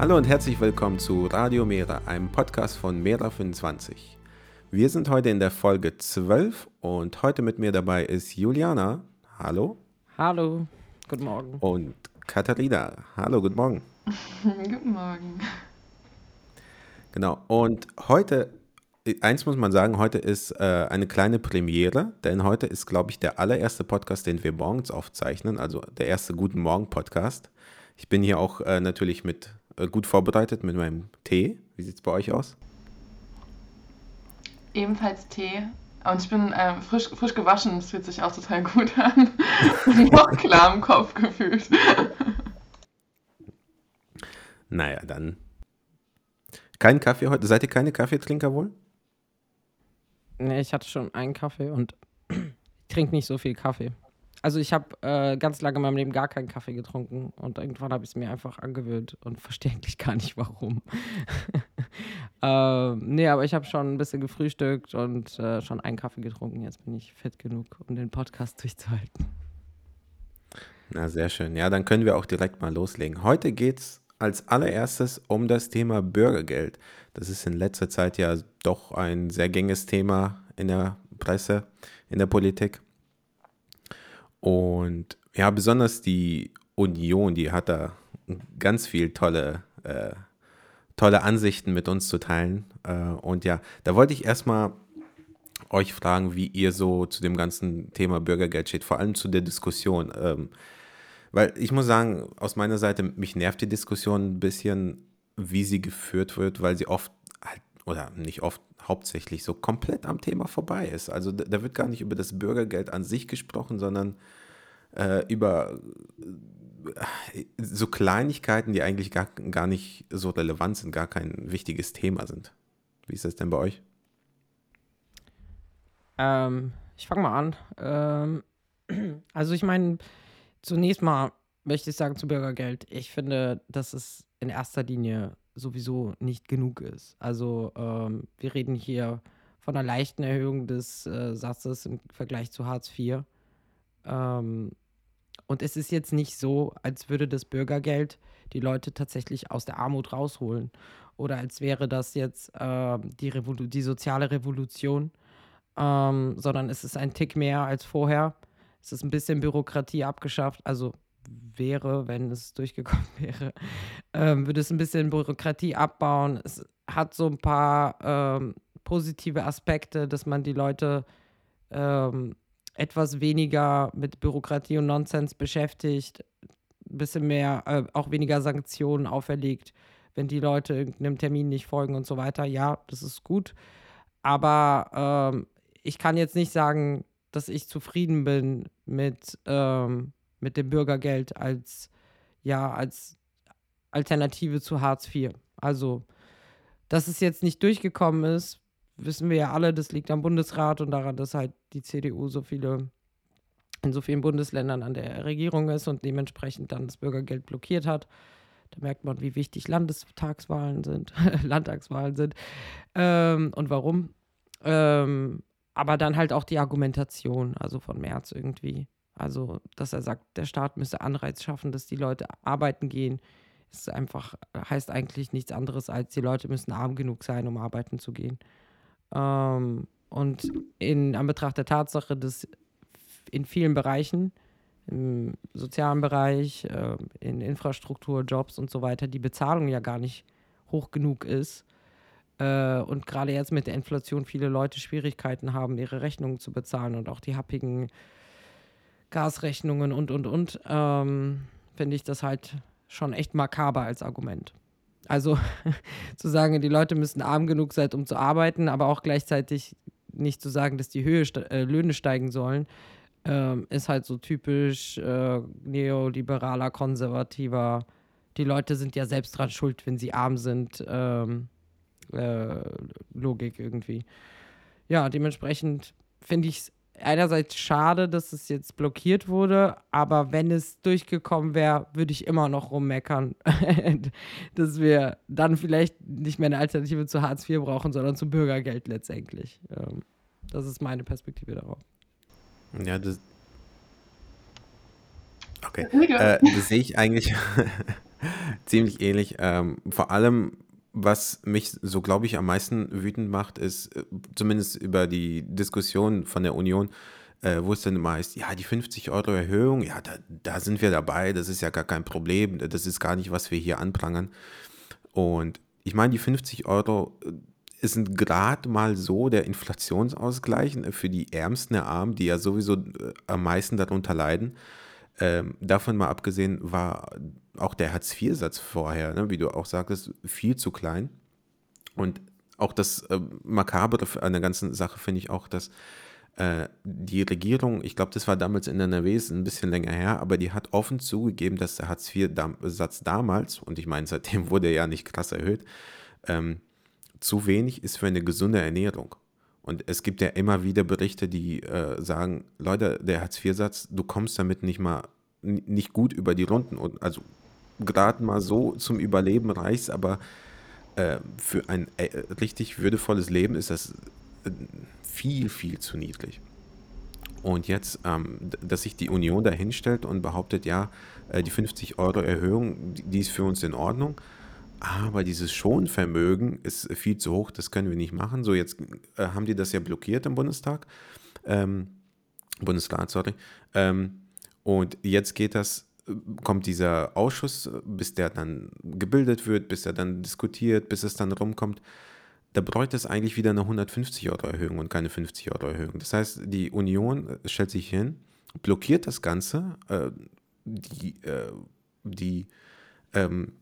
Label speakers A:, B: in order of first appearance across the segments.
A: Hallo und herzlich willkommen zu Radio Mera, einem Podcast von Mera25. Wir sind heute in der Folge 12 und heute mit mir dabei ist Juliana. Hallo.
B: Hallo, guten Morgen.
A: Und Katharina. Hallo, guten Morgen.
C: Guten Morgen.
A: Genau. Und heute, eins muss man sagen, heute ist äh, eine kleine Premiere, denn heute ist, glaube ich, der allererste Podcast, den wir morgens aufzeichnen, also der erste Guten Morgen Podcast. Ich bin hier auch äh, natürlich mit gut vorbereitet mit meinem Tee. Wie sieht es bei euch aus?
C: Ebenfalls Tee. Und ich bin äh, frisch, frisch gewaschen, das fühlt sich auch total gut an. Und noch klar im Kopf gefühlt.
A: Naja, dann. Kein Kaffee heute? Seid ihr keine Kaffeetrinker wohl?
B: Nee, ich hatte schon einen Kaffee und ich trinke nicht so viel Kaffee. Also ich habe äh, ganz lange in meinem Leben gar keinen Kaffee getrunken und irgendwann habe ich es mir einfach angewöhnt und verstehe eigentlich gar nicht warum. äh, nee, aber ich habe schon ein bisschen gefrühstückt und äh, schon einen Kaffee getrunken. Jetzt bin ich fit genug, um den Podcast durchzuhalten.
A: Na, sehr schön. Ja, dann können wir auch direkt mal loslegen. Heute geht es als allererstes um das Thema Bürgergeld. Das ist in letzter Zeit ja doch ein sehr gängiges Thema in der Presse, in der Politik. Und ja, besonders die Union, die hat da ganz viel tolle, äh, tolle Ansichten mit uns zu teilen. Äh, und ja, da wollte ich erstmal euch fragen, wie ihr so zu dem ganzen Thema Bürgergeld steht, vor allem zu der Diskussion. Ähm, weil ich muss sagen, aus meiner Seite, mich nervt die Diskussion ein bisschen, wie sie geführt wird, weil sie oft halt, oder nicht oft, hauptsächlich so komplett am Thema vorbei ist. Also da, wird gar nicht über das Bürgergeld an sich gesprochen, sondern äh, über äh, so Kleinigkeiten, die eigentlich gar, gar nicht so relevant sind, gar kein wichtiges Thema sind. Wie ist das denn bei euch?
B: Ähm, ich fange mal an. Ähm, also ich meine, zunächst mal möchte ich sagen zu Bürgergeld. Ich finde, dass es in erster Linie sowieso nicht genug ist. Also ähm, wir reden hier von einer leichten Erhöhung des äh, Satzes im Vergleich zu Hartz IV. Ähm, und es ist jetzt nicht so, als würde das Bürgergeld die Leute tatsächlich aus der Armut rausholen. Oder als wäre das jetzt äh, die, die, soziale Revolution, ähm, sondern es ist ein Tick mehr als vorher. Es ist ein bisschen Bürokratie abgeschafft. Also wäre, wenn es durchgekommen wäre, ähm, würde es ein bisschen Bürokratie abbauen. Es hat so ein paar ähm, positive Aspekte, dass man die Leute ähm, etwas weniger mit Bürokratie und Nonsens beschäftigt, ein bisschen mehr, äh, auch weniger Sanktionen auferlegt, wenn die Leute irgendeinem Termin nicht folgen und so weiter. Ja, das ist gut. Aber ähm, ich kann jetzt nicht sagen, dass ich zufrieden bin mit ähm, mit dem Bürgergeld als, ja, als Alternative zu Hartz IV. Also, dass es jetzt nicht durchgekommen ist, wissen wir ja alle, das liegt am Bundesrat und daran, dass halt die CDU so viele in so vielen Bundesländern an der Regierung ist und dementsprechend dann das Bürgergeld blockiert hat. Da merkt man, wie wichtig Landestagswahlen sind, Landtagswahlen sind ähm, und warum. Ähm, aber dann halt auch die Argumentation, also von März irgendwie. Also, dass er sagt, der Staat müsse Anreiz schaffen, dass die Leute arbeiten gehen, ist einfach, heißt eigentlich nichts anderes, als die Leute müssen arm genug sein, um arbeiten zu gehen. Ähm, und in Anbetracht der Tatsache, dass in vielen Bereichen, im sozialen Bereich, äh, in Infrastruktur, Jobs und so weiter, die Bezahlung ja gar nicht hoch genug ist, äh, und gerade jetzt mit der Inflation viele Leute Schwierigkeiten haben, ihre Rechnungen zu bezahlen und auch die happigen Gasrechnungen und, und, und, ähm, finde ich das halt schon echt makaber als Argument. Also zu sagen, die Leute müssen arm genug sein, um zu arbeiten, aber auch gleichzeitig nicht zu sagen, dass die Höhe, äh, Löhne steigen sollen, ähm, ist halt so typisch äh, neoliberaler, konservativer. Die Leute sind ja selbst dran schuld, wenn sie arm sind. Ähm, äh, Logik irgendwie. Ja, dementsprechend finde ich es einerseits schade, dass es jetzt blockiert wurde, aber wenn es durchgekommen wäre, würde ich immer noch rummeckern, dass wir dann vielleicht nicht mehr eine Alternative zu Hartz IV brauchen, sondern zu Bürgergeld letztendlich. Ähm, das ist meine Perspektive darauf.
A: Ja, das. Okay. Äh, das sehe ich eigentlich ziemlich ähnlich. Ähm, vor allem, was mich so, glaube ich, am meisten wütend macht, ist äh, zumindest über die Diskussion von der Union, äh, wo es dann immer heißt, ja, die 50 Euro Erhöhung, ja, da, da sind wir dabei, das ist ja gar kein Problem, das ist gar nicht, was wir hier anprangern. Und ich meine, die 50 Euro äh, sind gerade mal so der Inflationsausgleich äh, für die Ärmsten der Armen, die ja sowieso äh, am meisten darunter leiden. Ähm, davon mal abgesehen war auch der Hartz-IV-Satz vorher, ne, wie du auch sagtest, viel zu klein. Und auch das äh, Makabere an der ganzen Sache finde ich auch, dass äh, die Regierung, ich glaube, das war damals in NRW, ist ein bisschen länger her, aber die hat offen zugegeben, dass der Hartz-IV-Satz damals, und ich meine, seitdem wurde er ja nicht krass erhöht, ähm, zu wenig ist für eine gesunde Ernährung. Und es gibt ja immer wieder Berichte, die äh, sagen, Leute, der Hartz-IV-Satz, du kommst damit nicht mal nicht gut über die Runden. Und also gerade mal so zum Überleben reicht aber äh, für ein äh, richtig würdevolles Leben ist das äh, viel, viel zu niedrig. Und jetzt, ähm, dass sich die Union da hinstellt und behauptet, ja, äh, die 50 Euro Erhöhung, die ist für uns in Ordnung, aber dieses Schonvermögen ist viel zu hoch, das können wir nicht machen. So, jetzt äh, haben die das ja blockiert im Bundestag. Ähm, Bundesrat, sorry. Ähm, und jetzt geht das, kommt dieser Ausschuss, bis der dann gebildet wird, bis er dann diskutiert, bis es dann rumkommt. Da bräuchte es eigentlich wieder eine 150 Euro Erhöhung und keine 50 Euro Erhöhung. Das heißt, die Union stellt sich hin, blockiert das Ganze, äh, die, äh, die ähm,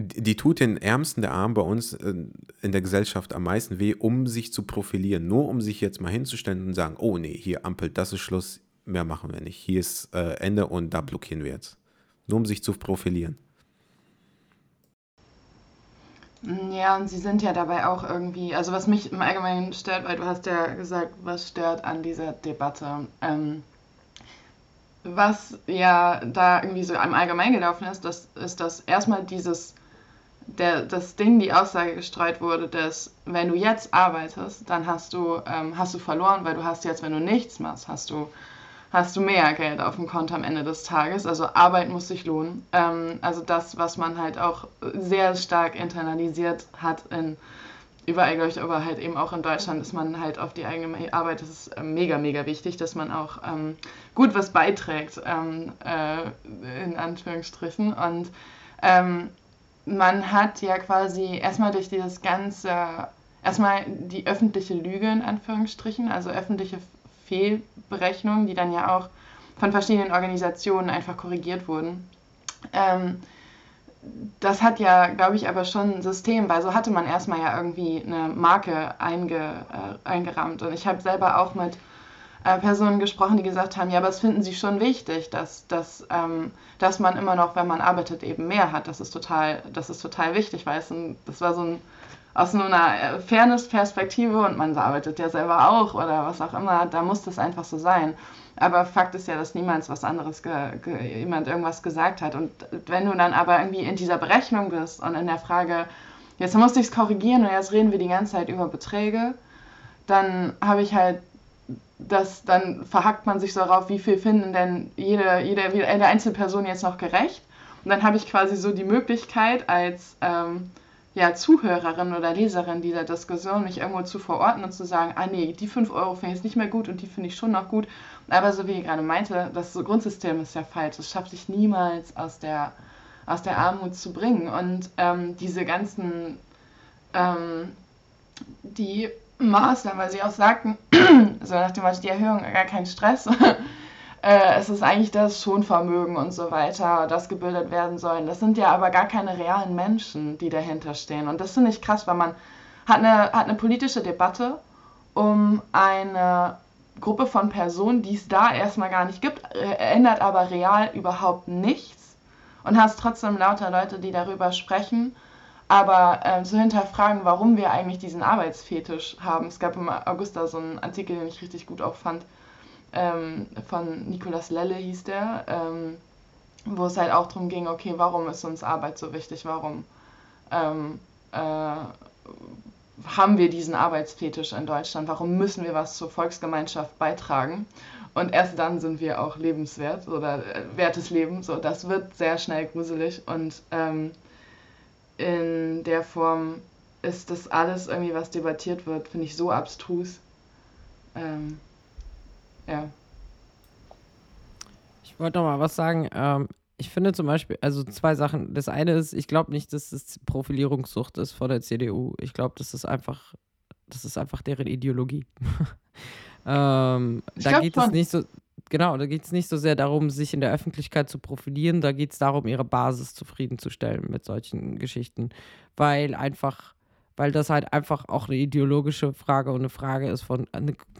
A: die tut den Ärmsten der Armen bei uns äh, in der Gesellschaft am meisten weh, um sich zu profilieren. Nur um sich jetzt mal hinzustellen und sagen, oh nee, hier Ampel, das ist Schluss, mehr machen wir nicht. Hier ist äh, Ende und da blockieren wir jetzt. Nur um sich zu profilieren.
C: Ja, und sie sind ja dabei auch irgendwie, also was mich im Allgemeinen stört, weil du hast ja gesagt, was stört an dieser Debatte. Ähm, was ja da irgendwie so im Allgemeinen gelaufen ist, das ist, dass erstmal dieses der, das Ding, die Aussage gestreut wurde, dass wenn du jetzt arbeitest, dann hast du, ähm, hast du verloren, weil du hast jetzt, wenn du nichts machst, hast du, hast du mehr Geld auf dem Konto am Ende des Tages. Also Arbeit muss sich lohnen. Ähm, also das, was man halt auch sehr stark internalisiert hat in überall, glaube ich, aber halt eben auch in Deutschland ist man halt auf die eigene Arbeit, das ist ähm, mega, mega wichtig, dass man auch ähm, gut was beiträgt, ähm, äh, in Anführungsstrichen. Und ähm, man hat ja quasi erstmal durch dieses ganze, erstmal die öffentliche Lüge in Anführungsstrichen, also öffentliche Fehlberechnungen, die dann ja auch von verschiedenen Organisationen einfach korrigiert wurden. Ähm, das hat ja, glaube ich, aber schon ein System, weil so hatte man erstmal ja irgendwie eine Marke einge, äh, eingerahmt. Und ich habe selber auch mit äh, Personen gesprochen, die gesagt haben, ja, aber es finden sie schon wichtig, dass, dass, ähm, dass man immer noch, wenn man arbeitet, eben mehr hat. Das ist total, das ist total wichtig, weil es ein, das war so ein aus so einer äh, Fairness-Perspektive und man arbeitet ja selber auch oder was auch immer, da muss das einfach so sein. Aber Fakt ist ja, dass niemals was anderes, jemand irgendwas gesagt hat. Und wenn du dann aber irgendwie in dieser Berechnung bist und in der Frage, jetzt musste ich es korrigieren und jetzt reden wir die ganze Zeit über Beträge, dann habe ich halt das, dann verhackt man sich so darauf, wie viel finden denn jede, jede, jede Einzelperson jetzt noch gerecht. Und dann habe ich quasi so die Möglichkeit als ähm, ja, Zuhörerin oder Leserin dieser Diskussion mich irgendwo zu verorten und zu sagen, ah nee, die 5 Euro finde ich jetzt nicht mehr gut und die finde ich schon noch gut. Aber so wie ihr gerade meinte, das Grundsystem ist ja falsch. Es schafft sich niemals aus der, aus der Armut zu bringen. Und ähm, diese ganzen, ähm, die Maßnahmen, weil sie auch sagten, so nach dem Motto, die Erhöhung gar kein Stress. äh, es ist eigentlich das Schonvermögen und so weiter, das gebildet werden soll. Das sind ja aber gar keine realen Menschen, die dahinter stehen. Und das finde ich krass, weil man hat eine, hat eine politische Debatte um eine Gruppe von Personen, die es da erstmal gar nicht gibt, äh, ändert aber real überhaupt nichts und hast trotzdem lauter Leute, die darüber sprechen. Aber äh, zu hinterfragen, warum wir eigentlich diesen Arbeitsfetisch haben. Es gab im August da so einen Artikel, den ich richtig gut auch fand, ähm, von Nicolas Lelle hieß der, ähm, wo es halt auch darum ging, okay, warum ist uns Arbeit so wichtig, warum ähm, äh, haben wir diesen Arbeitsfetisch in Deutschland, warum müssen wir was zur Volksgemeinschaft beitragen? Und erst dann sind wir auch lebenswert oder äh, wertes Leben. So, das wird sehr schnell gruselig. Und ähm, in der Form ist das alles irgendwie, was debattiert wird, finde ich so abstrus. Ähm, ja.
B: Ich wollte noch mal was sagen. Ähm, ich finde zum Beispiel, also zwei Sachen. Das eine ist, ich glaube nicht, dass es Profilierungssucht ist vor der CDU. Ich glaube, das ist einfach, das ist einfach deren Ideologie. ähm, da geht schon. es nicht so, genau, da geht es nicht so sehr darum, sich in der Öffentlichkeit zu profilieren. Da geht es darum, ihre Basis zufriedenzustellen mit solchen Geschichten, weil einfach weil das halt einfach auch eine ideologische Frage und eine Frage ist von,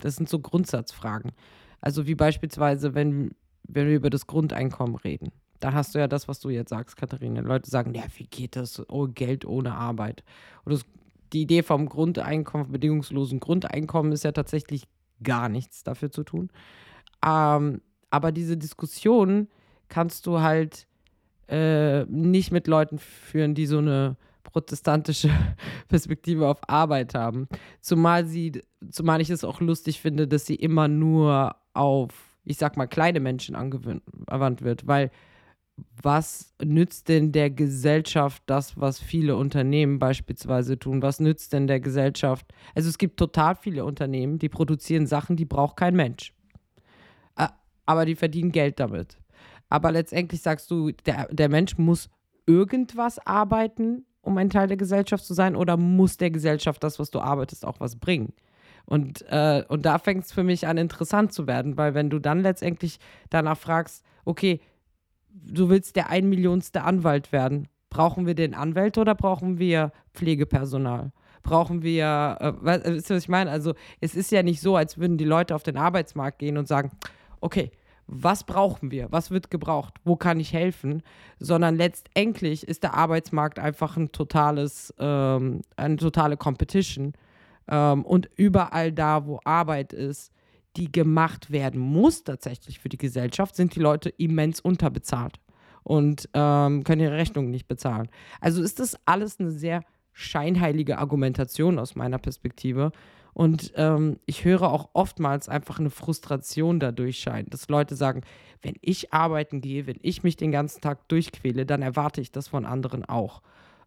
B: das sind so Grundsatzfragen. Also wie beispielsweise, wenn, wenn wir über das Grundeinkommen reden. Da hast du ja das, was du jetzt sagst, Katharina. Leute sagen, ja, wie geht das? Oh, Geld ohne Arbeit. Und das, die Idee vom Grundeinkommen, bedingungslosen Grundeinkommen ist ja tatsächlich gar nichts dafür zu tun. Ähm, aber diese Diskussion kannst du halt äh, nicht mit Leuten führen, die so eine protestantische Perspektive auf Arbeit haben. Zumal sie, zumal ich es auch lustig finde, dass sie immer nur auf, ich sag mal, kleine Menschen angewandt wird, weil was nützt denn der Gesellschaft das, was viele Unternehmen beispielsweise tun? Was nützt denn der Gesellschaft? Also es gibt total viele Unternehmen, die produzieren Sachen, die braucht kein Mensch. Aber die verdienen Geld damit. Aber letztendlich sagst du, der, der Mensch muss irgendwas arbeiten, um ein Teil der Gesellschaft zu sein, oder muss der Gesellschaft das, was du arbeitest, auch was bringen? Und, äh, und da fängt es für mich an, interessant zu werden, weil wenn du dann letztendlich danach fragst, okay, du willst der ein Millionste Anwalt werden, brauchen wir den Anwalt oder brauchen wir Pflegepersonal? Brauchen wir, äh, weißt du, was ich meine? Also es ist ja nicht so, als würden die Leute auf den Arbeitsmarkt gehen und sagen, okay, was brauchen wir, was wird gebraucht, wo kann ich helfen, sondern letztendlich ist der Arbeitsmarkt einfach ein totales, ähm, eine totale Competition. Ähm, und überall da, wo Arbeit ist, die gemacht werden muss tatsächlich für die Gesellschaft, sind die Leute immens unterbezahlt und ähm, können ihre Rechnungen nicht bezahlen. Also ist das alles eine sehr scheinheilige Argumentation aus meiner Perspektive. Und ähm, ich höre auch oftmals einfach eine Frustration dadurch scheinen, dass Leute sagen, wenn ich arbeiten gehe, wenn ich mich den ganzen Tag durchquäle, dann erwarte ich das von anderen auch.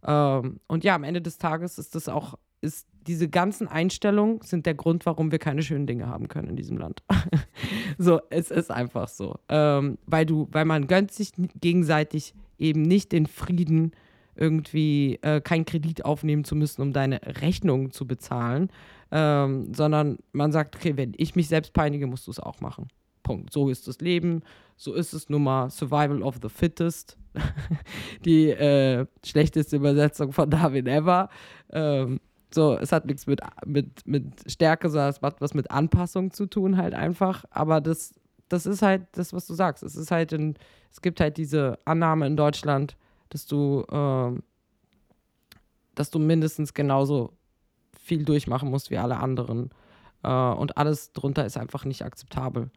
B: Ähm, und ja, am Ende des Tages ist das auch, ist diese ganzen Einstellungen sind der Grund, warum wir keine schönen Dinge haben können in diesem Land. so, es ist einfach so. Ähm, weil du, weil man gönnt sich gegenseitig eben nicht den Frieden, irgendwie äh, keinen Kredit aufnehmen zu müssen, um deine Rechnungen zu bezahlen, ähm, sondern man sagt, okay, wenn ich mich selbst peinige, musst du es auch machen. Punkt. So ist das Leben, so ist es nun mal Survival of the Fittest. Die äh, schlechteste Übersetzung von Darwin ever. Ähm, so, es hat nichts mit, mit, mit Stärke, sondern es hat was mit Anpassung zu tun, halt einfach. Aber das, das ist halt das, was du sagst. Es ist halt in, es gibt halt diese Annahme in Deutschland, dass du, äh, dass du mindestens genauso viel durchmachen musst wie alle anderen. Äh, und alles drunter ist einfach nicht akzeptabel.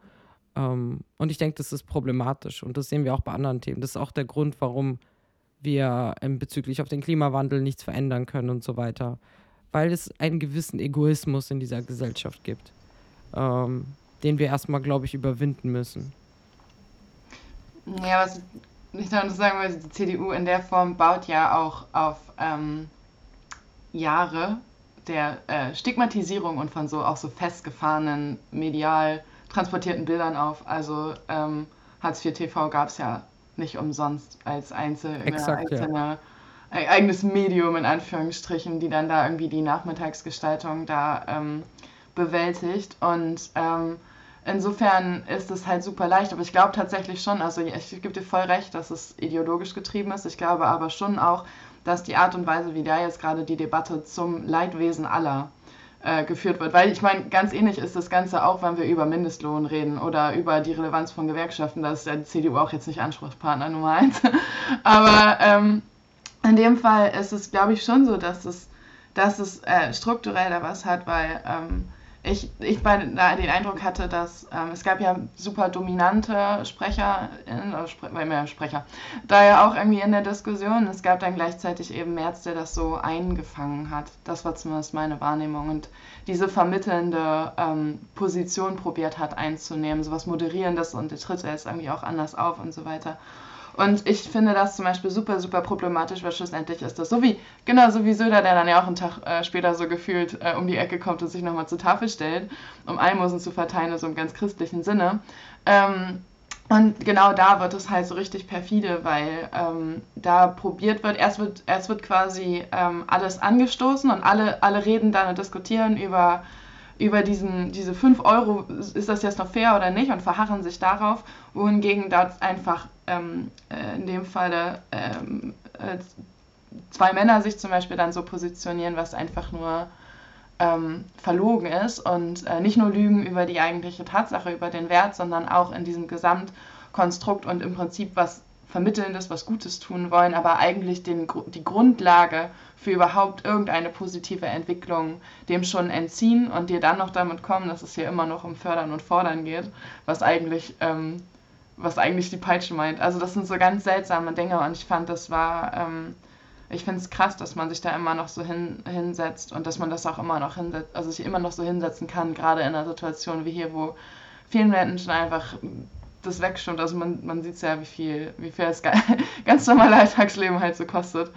B: Ähm, und ich denke, das ist problematisch. Und das sehen wir auch bei anderen Themen. Das ist auch der Grund, warum wir bezüglich auf den Klimawandel nichts verändern können und so weiter. Weil es einen gewissen Egoismus in dieser Gesellschaft gibt, ähm, den wir erstmal, glaube ich, überwinden müssen.
C: Ja, was ich noch sagen will, die CDU in der Form baut ja auch auf ähm, Jahre der äh, Stigmatisierung und von so auch so festgefahrenen, medial transportierten Bildern auf. Also ähm, Hartz IV TV gab es ja nicht umsonst als einzelne, Exakt, einzelne ja. Äh, eigenes Medium in Anführungsstrichen, die dann da irgendwie die Nachmittagsgestaltung da ähm, bewältigt. Und ähm, insofern ist es halt super leicht, aber ich glaube tatsächlich schon, also ich gebe dir voll recht, dass es ideologisch getrieben ist. Ich glaube aber schon auch, dass die Art und Weise, wie da jetzt gerade die Debatte zum Leidwesen aller äh, geführt wird. Weil ich meine, ganz ähnlich ist das Ganze auch, wenn wir über Mindestlohn reden oder über die Relevanz von Gewerkschaften. Da ist der CDU auch jetzt nicht Anspruchspartner Nummer eins. Aber ähm, in dem Fall ist es, glaube ich, schon so, dass es, dass es äh, strukturell da was hat, weil ähm, ich, ich bei, den Eindruck hatte, dass ähm, es gab ja super dominante Sprecher, äh, Spre mehr Sprecher, da ja auch irgendwie in der Diskussion. Es gab dann gleichzeitig eben Merz, der das so eingefangen hat. Das war zumindest meine Wahrnehmung. Und diese vermittelnde ähm, Position probiert hat einzunehmen, sowas Moderierendes und der tritt jetzt irgendwie auch anders auf und so weiter. Und ich finde das zum Beispiel super, super problematisch, weil schlussendlich ist das so wie, genau so wie Söder, der dann ja auch einen Tag äh, später so gefühlt äh, um die Ecke kommt und sich nochmal zur Tafel stellt, um Almosen zu verteilen, so also im ganz christlichen Sinne. Ähm, und genau da wird es halt so richtig perfide, weil ähm, da probiert wird, erst wird, erst wird quasi ähm, alles angestoßen und alle, alle reden dann und diskutieren über über diesen, diese 5 Euro, ist das jetzt noch fair oder nicht, und verharren sich darauf, wohingegen dort einfach ähm, äh, in dem Falle ähm, äh, zwei Männer sich zum Beispiel dann so positionieren, was einfach nur ähm, verlogen ist und äh, nicht nur lügen über die eigentliche Tatsache, über den Wert, sondern auch in diesem Gesamtkonstrukt und im Prinzip was Vermittelndes, was Gutes tun wollen, aber eigentlich den, die Grundlage für überhaupt irgendeine positive Entwicklung dem schon entziehen und dir dann noch damit kommen, dass es hier immer noch um Fördern und Fordern geht, was eigentlich, ähm, was eigentlich die Peitsche meint. Also das sind so ganz seltsame Dinge und ich fand, das war, ähm, ich finde es krass, dass man sich da immer noch so hin, hinsetzt und dass man das auch immer noch hinsetzt, also sich immer noch so hinsetzen kann, gerade in einer Situation wie hier, wo vielen Menschen einfach das wegstimmt. Also man, man sieht ja, wie viel, wie viel das ganz normale Alltagsleben halt so kostet.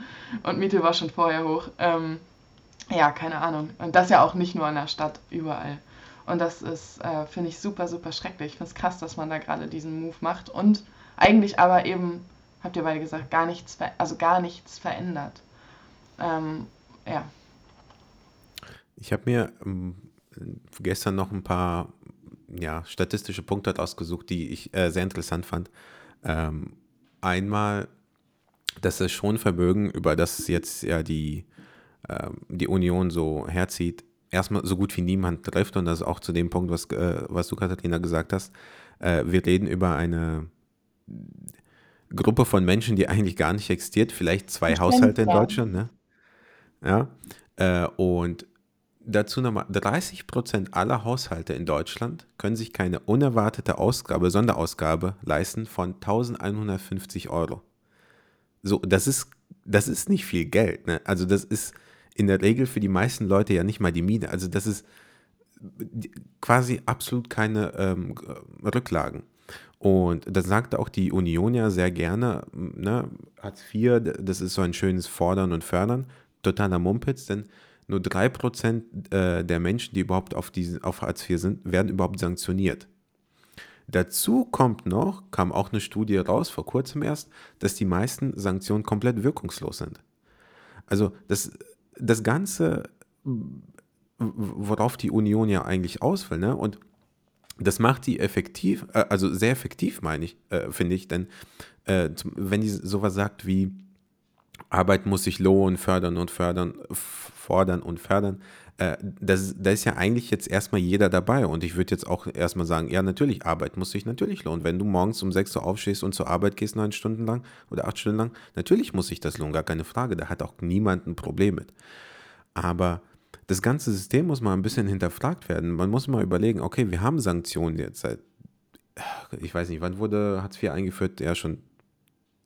C: Und Miete war schon vorher hoch. Ähm, ja, keine Ahnung. Und das ja auch nicht nur in der Stadt, überall. Und das ist, äh, finde ich, super, super schrecklich. Ich finde es krass, dass man da gerade diesen Move macht. Und eigentlich aber eben, habt ihr beide gesagt, gar nichts, also gar nichts verändert. Ähm, ja.
A: Ich habe mir ähm, gestern noch ein paar ja, statistische Punkte hat ausgesucht, die ich äh, sehr interessant fand. Ähm, einmal, dass das Schonvermögen, über das jetzt ja die, äh, die Union so herzieht, erstmal so gut wie niemand trifft. Und das ist auch zu dem Punkt, was, äh, was du, Katharina, gesagt hast. Äh, wir reden über eine Gruppe von Menschen, die eigentlich gar nicht existiert, vielleicht zwei ich Haushalte in Deutschland, ne? Ja. Äh, und dazu nochmal, 30% aller Haushalte in Deutschland können sich keine unerwartete Ausgabe, Sonderausgabe leisten von 1150 Euro. So, das ist, das ist nicht viel Geld. Ne? Also das ist in der Regel für die meisten Leute ja nicht mal die Miete. Also das ist quasi absolut keine ähm, Rücklagen. Und das sagte auch die Union ja sehr gerne. Ne? Hartz IV, das ist so ein schönes Fordern und Fördern. Totaler Mumpitz, denn nur 3% äh, der Menschen, die überhaupt auf, diesen, auf Hartz IV sind, werden überhaupt sanktioniert. Dazu kommt noch, kam auch eine Studie raus, vor kurzem erst, dass die meisten Sanktionen komplett wirkungslos sind. Also das, das Ganze, worauf die Union ja eigentlich aus will, ne? und das macht die effektiv, äh, also sehr effektiv, meine ich, äh, finde ich, denn äh, wenn die sowas sagt wie, Arbeit muss sich lohnen, fördern und fördern, fordern und fördern. Äh, das, da ist ja eigentlich jetzt erstmal jeder dabei. Und ich würde jetzt auch erstmal sagen, ja, natürlich, Arbeit muss sich natürlich lohnen. Wenn du morgens um 6 Uhr aufstehst und zur Arbeit gehst, neun Stunden lang oder acht Stunden lang, natürlich muss sich das lohnen, gar keine Frage. Da hat auch niemand ein Problem mit. Aber das ganze System muss mal ein bisschen hinterfragt werden. Man muss mal überlegen, okay, wir haben Sanktionen jetzt seit, ich weiß nicht, wann wurde Hartz IV eingeführt? Ja, schon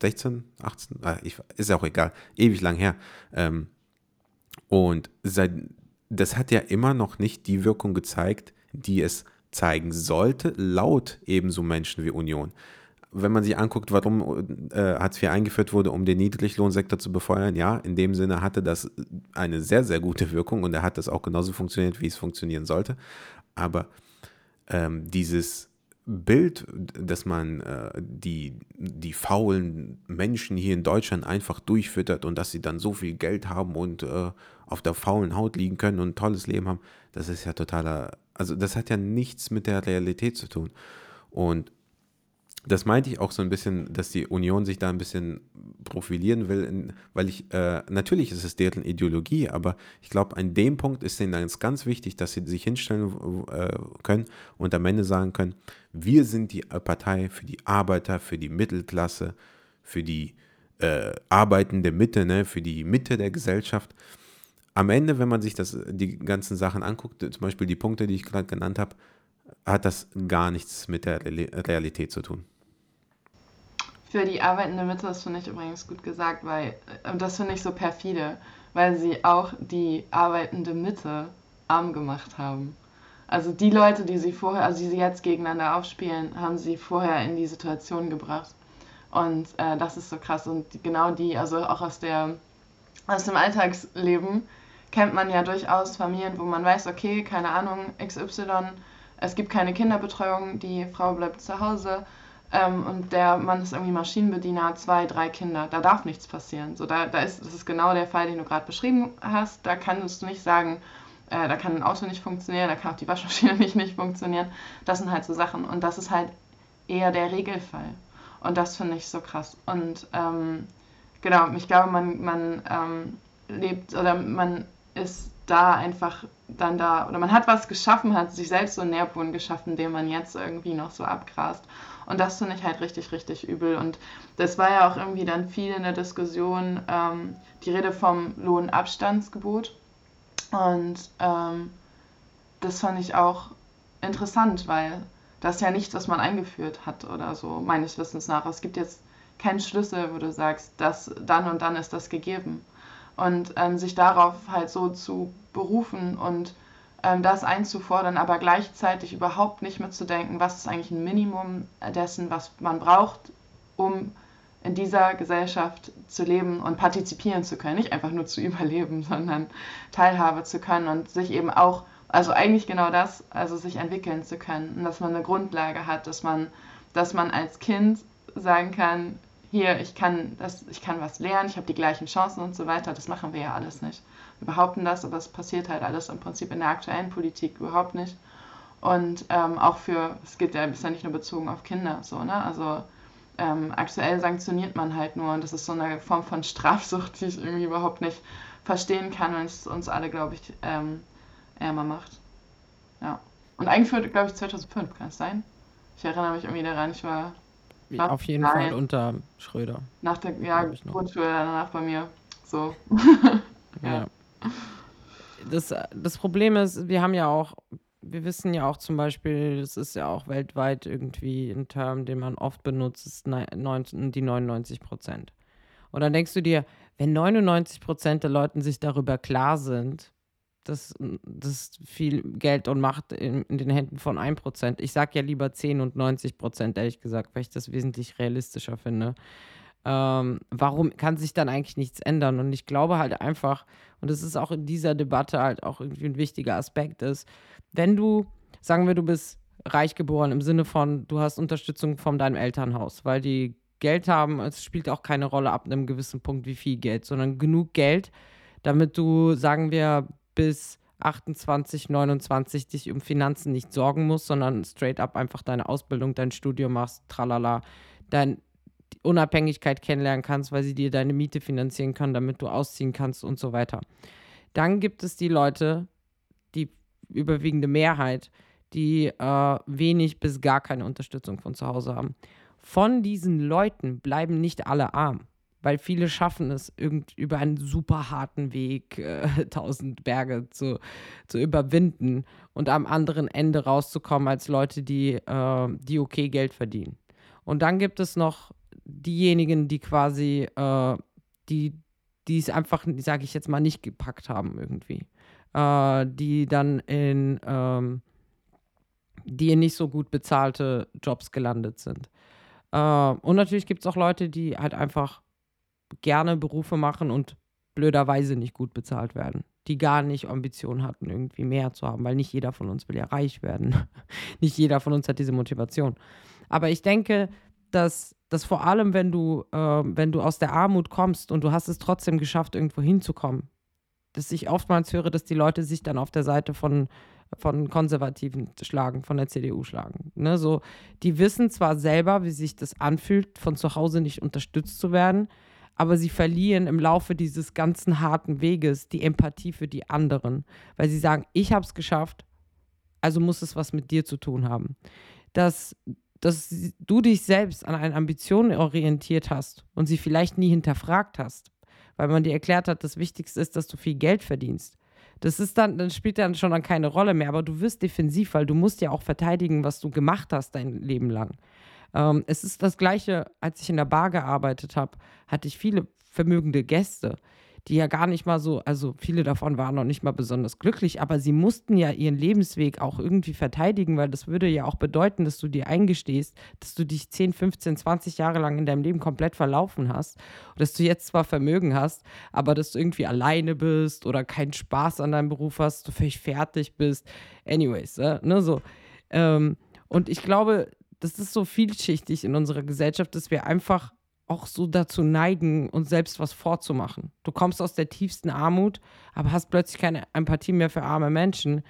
A: 16, 18, ah, ich, ist ja auch egal, ewig lang her. Ähm, und seit, das hat ja immer noch nicht die Wirkung gezeigt, die es zeigen sollte, laut ebenso Menschen wie Union. Wenn man sich anguckt, warum äh, Hartz IV eingeführt wurde, um den Niedriglohnsektor zu befeuern, ja, in dem Sinne hatte das eine sehr, sehr gute Wirkung und er hat das auch genauso funktioniert, wie es funktionieren sollte. Aber ähm, dieses Bild, dass man äh, die, die faulen Menschen hier in Deutschland einfach durchfüttert und dass sie dann so viel Geld haben und äh, auf der faulen Haut liegen können und ein tolles Leben haben, das ist ja totaler, also das hat ja nichts mit der Realität zu tun. Und das meinte ich auch so ein bisschen, dass die Union sich da ein bisschen profilieren will, weil ich, äh, natürlich ist es deren Ideologie, aber ich glaube, an dem Punkt ist ihnen ganz, ganz wichtig, dass sie sich hinstellen äh, können und am Ende sagen können, wir sind die Partei für die Arbeiter, für die Mittelklasse, für die äh, arbeitende Mitte, ne, für die Mitte der Gesellschaft. am Ende, wenn man sich das, die ganzen Sachen anguckt, zum Beispiel die Punkte, die ich gerade genannt habe, hat das gar nichts mit der Realität zu tun.
C: Für die arbeitende Mitte, das finde ich übrigens gut gesagt, weil äh, das finde ich so perfide, weil sie auch die arbeitende Mitte arm gemacht haben. Also die Leute, die sie vorher, also die sie jetzt gegeneinander aufspielen, haben sie vorher in die Situation gebracht. Und äh, das ist so krass. Und genau die, also auch aus der aus dem Alltagsleben kennt man ja durchaus Familien, wo man weiß, okay, keine Ahnung, XY, es gibt keine Kinderbetreuung, die Frau bleibt zu Hause ähm, und der Mann ist irgendwie Maschinenbediener, zwei, drei Kinder, da darf nichts passieren. So, da, da ist, das ist genau der Fall, den du gerade beschrieben hast. Da kannst du nicht sagen, äh, da kann ein Auto nicht funktionieren, da kann auch die Waschmaschine nicht, nicht funktionieren. Das sind halt so Sachen. Und das ist halt eher der Regelfall. Und das finde ich so krass. Und ähm, genau, ich glaube, man, man ähm, lebt oder man ist da einfach dann da, oder man hat was geschaffen, hat sich selbst so einen Nährboden geschaffen, den man jetzt irgendwie noch so abgrast. Und das finde ich halt richtig, richtig übel. Und das war ja auch irgendwie dann viel in der Diskussion ähm, die Rede vom Lohnabstandsgebot. Und ähm, das fand ich auch interessant, weil das ja nichts, was man eingeführt hat oder so, meines Wissens nach. Es gibt jetzt keinen Schlüssel, wo du sagst, dass dann und dann ist das gegeben. Und ähm, sich darauf halt so zu berufen und das einzufordern, aber gleichzeitig überhaupt nicht mitzudenken, was ist eigentlich ein Minimum dessen, was man braucht, um in dieser Gesellschaft zu leben und partizipieren zu können. Nicht einfach nur zu überleben, sondern Teilhabe zu können und sich eben auch, also eigentlich genau das, also sich entwickeln zu können und dass man eine Grundlage hat, dass man, dass man als Kind sagen kann, hier, ich kann, das, ich kann was lernen, ich habe die gleichen Chancen und so weiter. Das machen wir ja alles nicht. Wir behaupten das, aber es passiert halt alles im Prinzip in der aktuellen Politik überhaupt nicht. Und ähm, auch für, es geht ja, ja nicht nur bezogen auf Kinder, so, ne? Also ähm, aktuell sanktioniert man halt nur und das ist so eine Form von Strafsucht, die ich irgendwie überhaupt nicht verstehen kann und es uns alle, glaube ich, ähm, ärmer macht. Ja. Und eingeführt, glaube ich, 2005, kann es sein? Ich erinnere mich irgendwie daran, ich war
B: nach, Auf jeden nein. Fall unter Schröder.
C: Nach der ja, Grundschule danach bei mir. So.
B: ja. ja. Das, das Problem ist, wir haben ja auch, wir wissen ja auch zum Beispiel, das ist ja auch weltweit irgendwie ein Term, den man oft benutzt, ist die 99 Prozent. Und dann denkst du dir, wenn 99 Prozent der Leute sich darüber klar sind, dass das viel Geld und Macht in, in den Händen von 1%. Ich sage ja lieber 10 und 90 Prozent, ehrlich gesagt, weil ich das wesentlich realistischer finde. Ähm, warum kann sich dann eigentlich nichts ändern? Und ich glaube halt einfach, und das ist auch in dieser Debatte halt auch irgendwie ein wichtiger Aspekt ist, wenn du, sagen wir, du bist reich geboren im Sinne von, du hast Unterstützung von deinem Elternhaus, weil die Geld haben, es spielt auch keine Rolle ab einem gewissen Punkt, wie viel Geld, sondern genug Geld, damit du, sagen wir, bis 28, 29 dich um Finanzen nicht sorgen musst, sondern straight up einfach deine Ausbildung, dein Studium machst, tralala, deine Unabhängigkeit kennenlernen kannst, weil sie dir deine Miete finanzieren kann, damit du ausziehen kannst und so weiter. Dann gibt es die Leute, die überwiegende Mehrheit, die äh, wenig bis gar keine Unterstützung von zu Hause haben. Von diesen Leuten bleiben nicht alle arm weil viele schaffen es irgend über einen super harten Weg, äh, tausend Berge zu, zu überwinden und am anderen Ende rauszukommen als Leute, die, äh, die okay Geld verdienen. Und dann gibt es noch diejenigen, die quasi, äh, die, die es einfach, sage ich jetzt mal, nicht gepackt haben irgendwie. Äh, die dann in, ähm, die in nicht so gut bezahlte Jobs gelandet sind. Äh, und natürlich gibt es auch Leute, die halt einfach gerne Berufe machen und blöderweise nicht gut bezahlt werden, die gar nicht Ambitionen hatten, irgendwie mehr zu haben, weil nicht jeder von uns will ja reich werden. nicht jeder von uns hat diese Motivation. Aber ich denke, dass, dass vor allem, wenn du, äh, wenn du aus der Armut kommst und du hast es trotzdem geschafft, irgendwo hinzukommen, dass ich oftmals höre, dass die Leute sich dann auf der Seite von, von Konservativen schlagen, von der CDU schlagen. Ne, so, die wissen zwar selber, wie sich das anfühlt, von zu Hause nicht unterstützt zu werden, aber sie verlieren im Laufe dieses ganzen harten Weges die Empathie für die anderen, weil sie sagen, ich habe es geschafft, also muss es was mit dir zu tun haben. Dass, dass du dich selbst an eine Ambition orientiert hast und sie vielleicht nie hinterfragt hast, weil man dir erklärt hat, das Wichtigste ist, dass du viel Geld verdienst. Das ist dann, dann spielt dann schon dann keine Rolle mehr, aber du wirst defensiv, weil du musst ja auch verteidigen, was du gemacht hast dein Leben lang. Ähm, es ist das Gleiche, als ich in der Bar gearbeitet habe, hatte ich viele vermögende Gäste die ja gar nicht mal so, also viele davon waren noch nicht mal besonders glücklich, aber sie mussten ja ihren Lebensweg auch irgendwie verteidigen, weil das würde ja auch bedeuten, dass du dir eingestehst, dass du dich 10, 15, 20 Jahre lang in deinem Leben komplett verlaufen hast dass du jetzt zwar Vermögen hast, aber dass du irgendwie alleine bist oder keinen Spaß an deinem Beruf hast, du völlig fertig bist. Anyways, äh, ne, so. Ähm, und ich glaube, das ist so vielschichtig in unserer Gesellschaft, dass wir einfach auch so dazu neigen, uns selbst was vorzumachen. Du kommst aus der tiefsten Armut, aber hast plötzlich keine Empathie mehr für arme Menschen.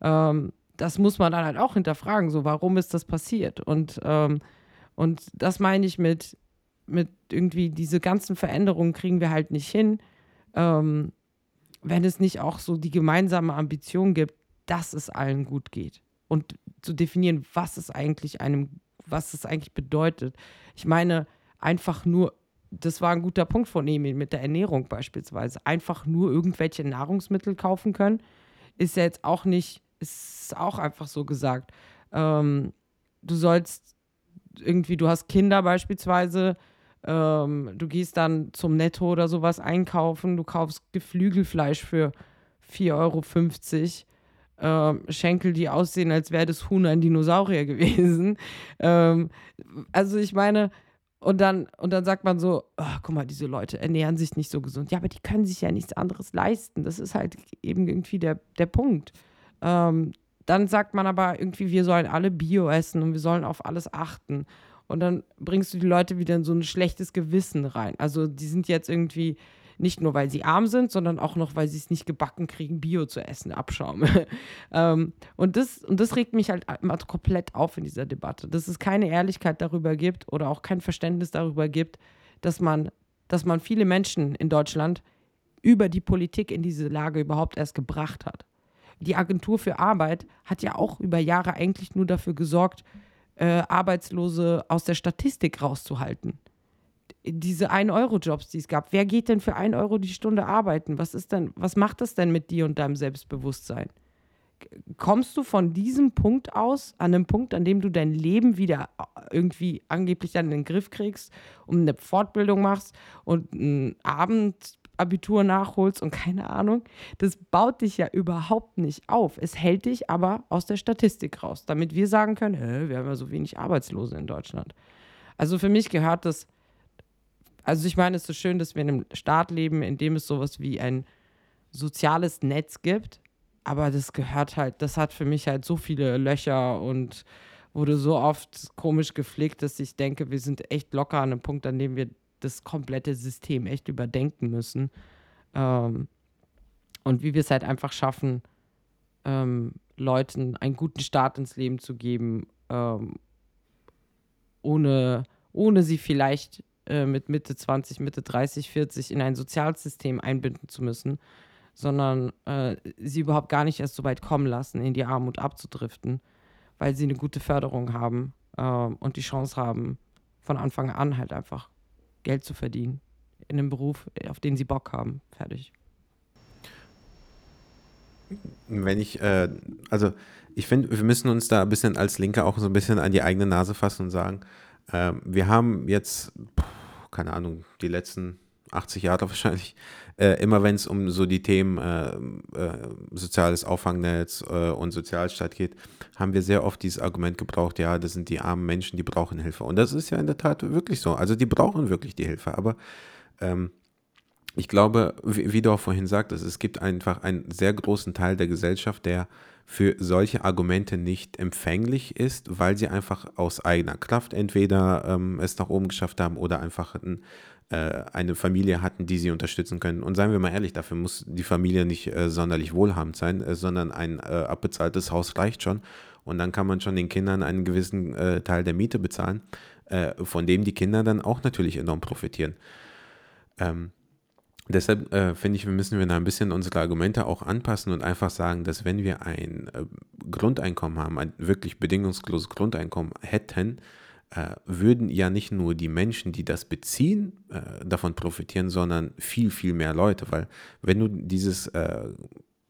B: Ähm, das muss man dann halt auch hinterfragen, so warum ist das passiert? Und, ähm, und das meine ich mit, mit irgendwie diese ganzen Veränderungen kriegen wir halt nicht hin, ähm, wenn es nicht auch so die gemeinsame Ambition gibt, dass es allen gut geht. Und zu definieren, was es eigentlich einem, was es eigentlich bedeutet. Ich meine, einfach nur, das war ein guter Punkt von Emil mit der Ernährung beispielsweise, einfach nur irgendwelche Nahrungsmittel kaufen können, ist ja jetzt auch nicht, ist auch einfach so gesagt. Ähm, du sollst irgendwie, du hast Kinder beispielsweise, ähm, du gehst dann zum Netto oder sowas einkaufen, du kaufst Geflügelfleisch für 4,50 Euro. Ähm, Schenkel, die aussehen, als wäre das Huhn ein Dinosaurier gewesen. Ähm, also ich meine, und dann, und dann sagt man so, oh, guck mal, diese Leute ernähren sich nicht so gesund. Ja, aber die können sich ja nichts anderes leisten. Das ist halt eben irgendwie der, der Punkt. Ähm, dann sagt man aber irgendwie, wir sollen alle Bio essen und wir sollen auf alles achten. Und dann bringst du die Leute wieder in so ein schlechtes Gewissen rein. Also die sind jetzt irgendwie nicht nur, weil sie arm sind, sondern auch noch, weil sie es nicht gebacken kriegen, Bio zu essen, Abschaum. ähm, und, das, und das regt mich halt immer komplett auf in dieser Debatte, dass es keine Ehrlichkeit darüber gibt oder auch kein Verständnis darüber gibt, dass man, dass man viele Menschen in Deutschland über die Politik in diese Lage überhaupt erst gebracht hat. Die Agentur für Arbeit hat ja auch über Jahre eigentlich nur dafür gesorgt, äh, Arbeitslose aus der Statistik rauszuhalten diese 1-Euro-Jobs, die es gab. Wer geht denn für 1 Euro die Stunde arbeiten? Was ist denn, was macht das denn mit dir und deinem Selbstbewusstsein? Kommst du von diesem Punkt aus, an einem Punkt, an dem du dein Leben wieder irgendwie angeblich dann in den Griff kriegst und eine Fortbildung machst und ein Abendabitur nachholst und keine Ahnung, das baut dich ja überhaupt nicht auf. Es hält dich aber aus der Statistik raus, damit wir sagen können, wir haben ja so wenig Arbeitslose in Deutschland. Also für mich gehört das also ich meine, es ist so schön, dass wir in einem Staat leben, in dem es sowas wie ein soziales Netz gibt, aber das gehört halt, das hat für mich halt so viele Löcher und wurde so oft komisch gepflegt, dass ich denke, wir sind echt locker an einem Punkt, an dem wir das komplette System echt überdenken müssen. Ähm, und wie wir es halt einfach schaffen, ähm, Leuten einen guten Start ins Leben zu geben, ähm, ohne, ohne sie vielleicht äh, mit Mitte 20, Mitte 30, 40 in ein Sozialsystem einbinden zu müssen, sondern äh, sie überhaupt gar nicht erst so weit kommen lassen, in die Armut abzudriften, weil sie eine gute Förderung haben äh, und die Chance haben, von Anfang an halt einfach Geld zu verdienen in einem Beruf, auf den sie Bock haben. Fertig.
A: Wenn ich, äh, also ich finde, wir müssen uns da ein bisschen als Linke auch so ein bisschen an die eigene Nase fassen und sagen, äh, wir haben jetzt, keine Ahnung, die letzten 80 Jahre wahrscheinlich, äh, immer wenn es um so die Themen äh, äh, soziales Auffangnetz äh, und Sozialstaat geht, haben wir sehr oft dieses Argument gebraucht, ja, das sind die armen Menschen, die brauchen Hilfe. Und das ist ja in der Tat wirklich so. Also die brauchen wirklich die Hilfe. Aber ähm, ich glaube, wie, wie, du auch vorhin sagtest, es gibt einfach einen sehr großen Teil der Gesellschaft, der für solche Argumente nicht empfänglich ist, weil sie einfach aus eigener Kraft entweder ähm, es nach oben geschafft haben oder einfach ein, äh, eine Familie hatten, die sie unterstützen können. Und seien wir mal ehrlich, dafür muss die Familie nicht äh, sonderlich wohlhabend sein, äh, sondern ein äh, abbezahltes Haus reicht schon. Und dann kann man schon den Kindern einen gewissen äh, Teil der Miete bezahlen, äh, von dem die Kinder dann auch natürlich enorm profitieren. Ähm, Deshalb äh, finde ich, müssen wir da ein bisschen unsere Argumente auch anpassen und einfach sagen, dass wenn wir ein äh, Grundeinkommen haben, ein wirklich bedingungsloses Grundeinkommen hätten, äh, würden ja nicht nur die Menschen, die das beziehen, äh, davon profitieren, sondern viel, viel mehr Leute. Weil wenn du dieses, äh,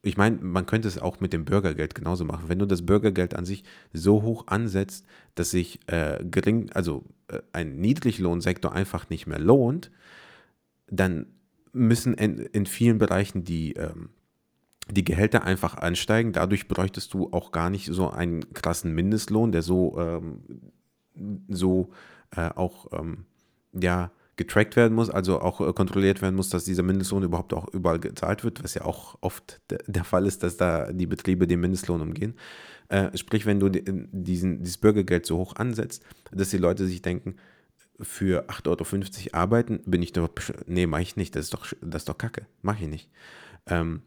A: ich meine, man könnte es auch mit dem Bürgergeld genauso machen. Wenn du das Bürgergeld an sich so hoch ansetzt, dass sich äh, gering, also äh, ein Niedriglohnsektor einfach nicht mehr lohnt, dann müssen in, in vielen Bereichen die ähm, die Gehälter einfach ansteigen. Dadurch bräuchtest du auch gar nicht so einen krassen Mindestlohn, der so, ähm, so äh, auch ähm, ja, getrackt werden muss, also auch äh, kontrolliert werden muss, dass dieser Mindestlohn überhaupt auch überall gezahlt wird, was ja auch oft de der Fall ist, dass da die Betriebe den Mindestlohn umgehen. Äh, sprich, wenn du diesen, dieses Bürgergeld so hoch ansetzt, dass die Leute sich denken, für 8,50 Euro arbeiten, bin ich doch, nee, mache ich nicht, das ist doch, das ist doch Kacke, mache ich nicht. Ähm,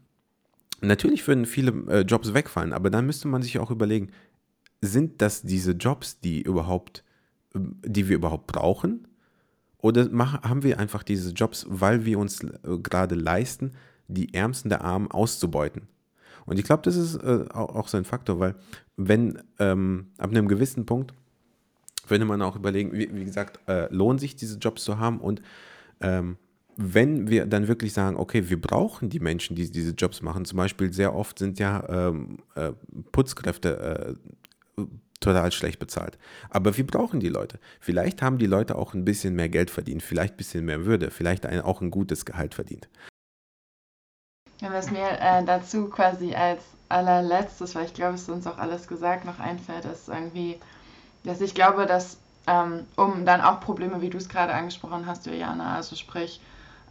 A: Natürlich würden viele äh, Jobs wegfallen, aber dann müsste man sich auch überlegen, sind das diese Jobs, die überhaupt, die wir überhaupt brauchen? Oder machen, haben wir einfach diese Jobs, weil wir uns äh, gerade leisten, die Ärmsten der Armen auszubeuten? Und ich glaube, das ist äh, auch so ein Faktor, weil wenn ähm, ab einem gewissen Punkt würde man auch überlegen, wie, wie gesagt, äh, lohnt sich diese Jobs zu haben und ähm, wenn wir dann wirklich sagen, okay, wir brauchen die Menschen, die diese Jobs machen, zum Beispiel sehr oft sind ja ähm, äh, Putzkräfte äh, total schlecht bezahlt. Aber wir brauchen die Leute. Vielleicht haben die Leute auch ein bisschen mehr Geld verdient, vielleicht ein bisschen mehr Würde, vielleicht ein, auch ein gutes Gehalt verdient.
C: Ja, was mir äh, dazu quasi als allerletztes, weil ich glaube, es ist uns auch alles gesagt, noch einfällt, ist irgendwie, dass ich glaube, dass ähm, um dann auch Probleme, wie du es gerade angesprochen hast, Juliana, also sprich,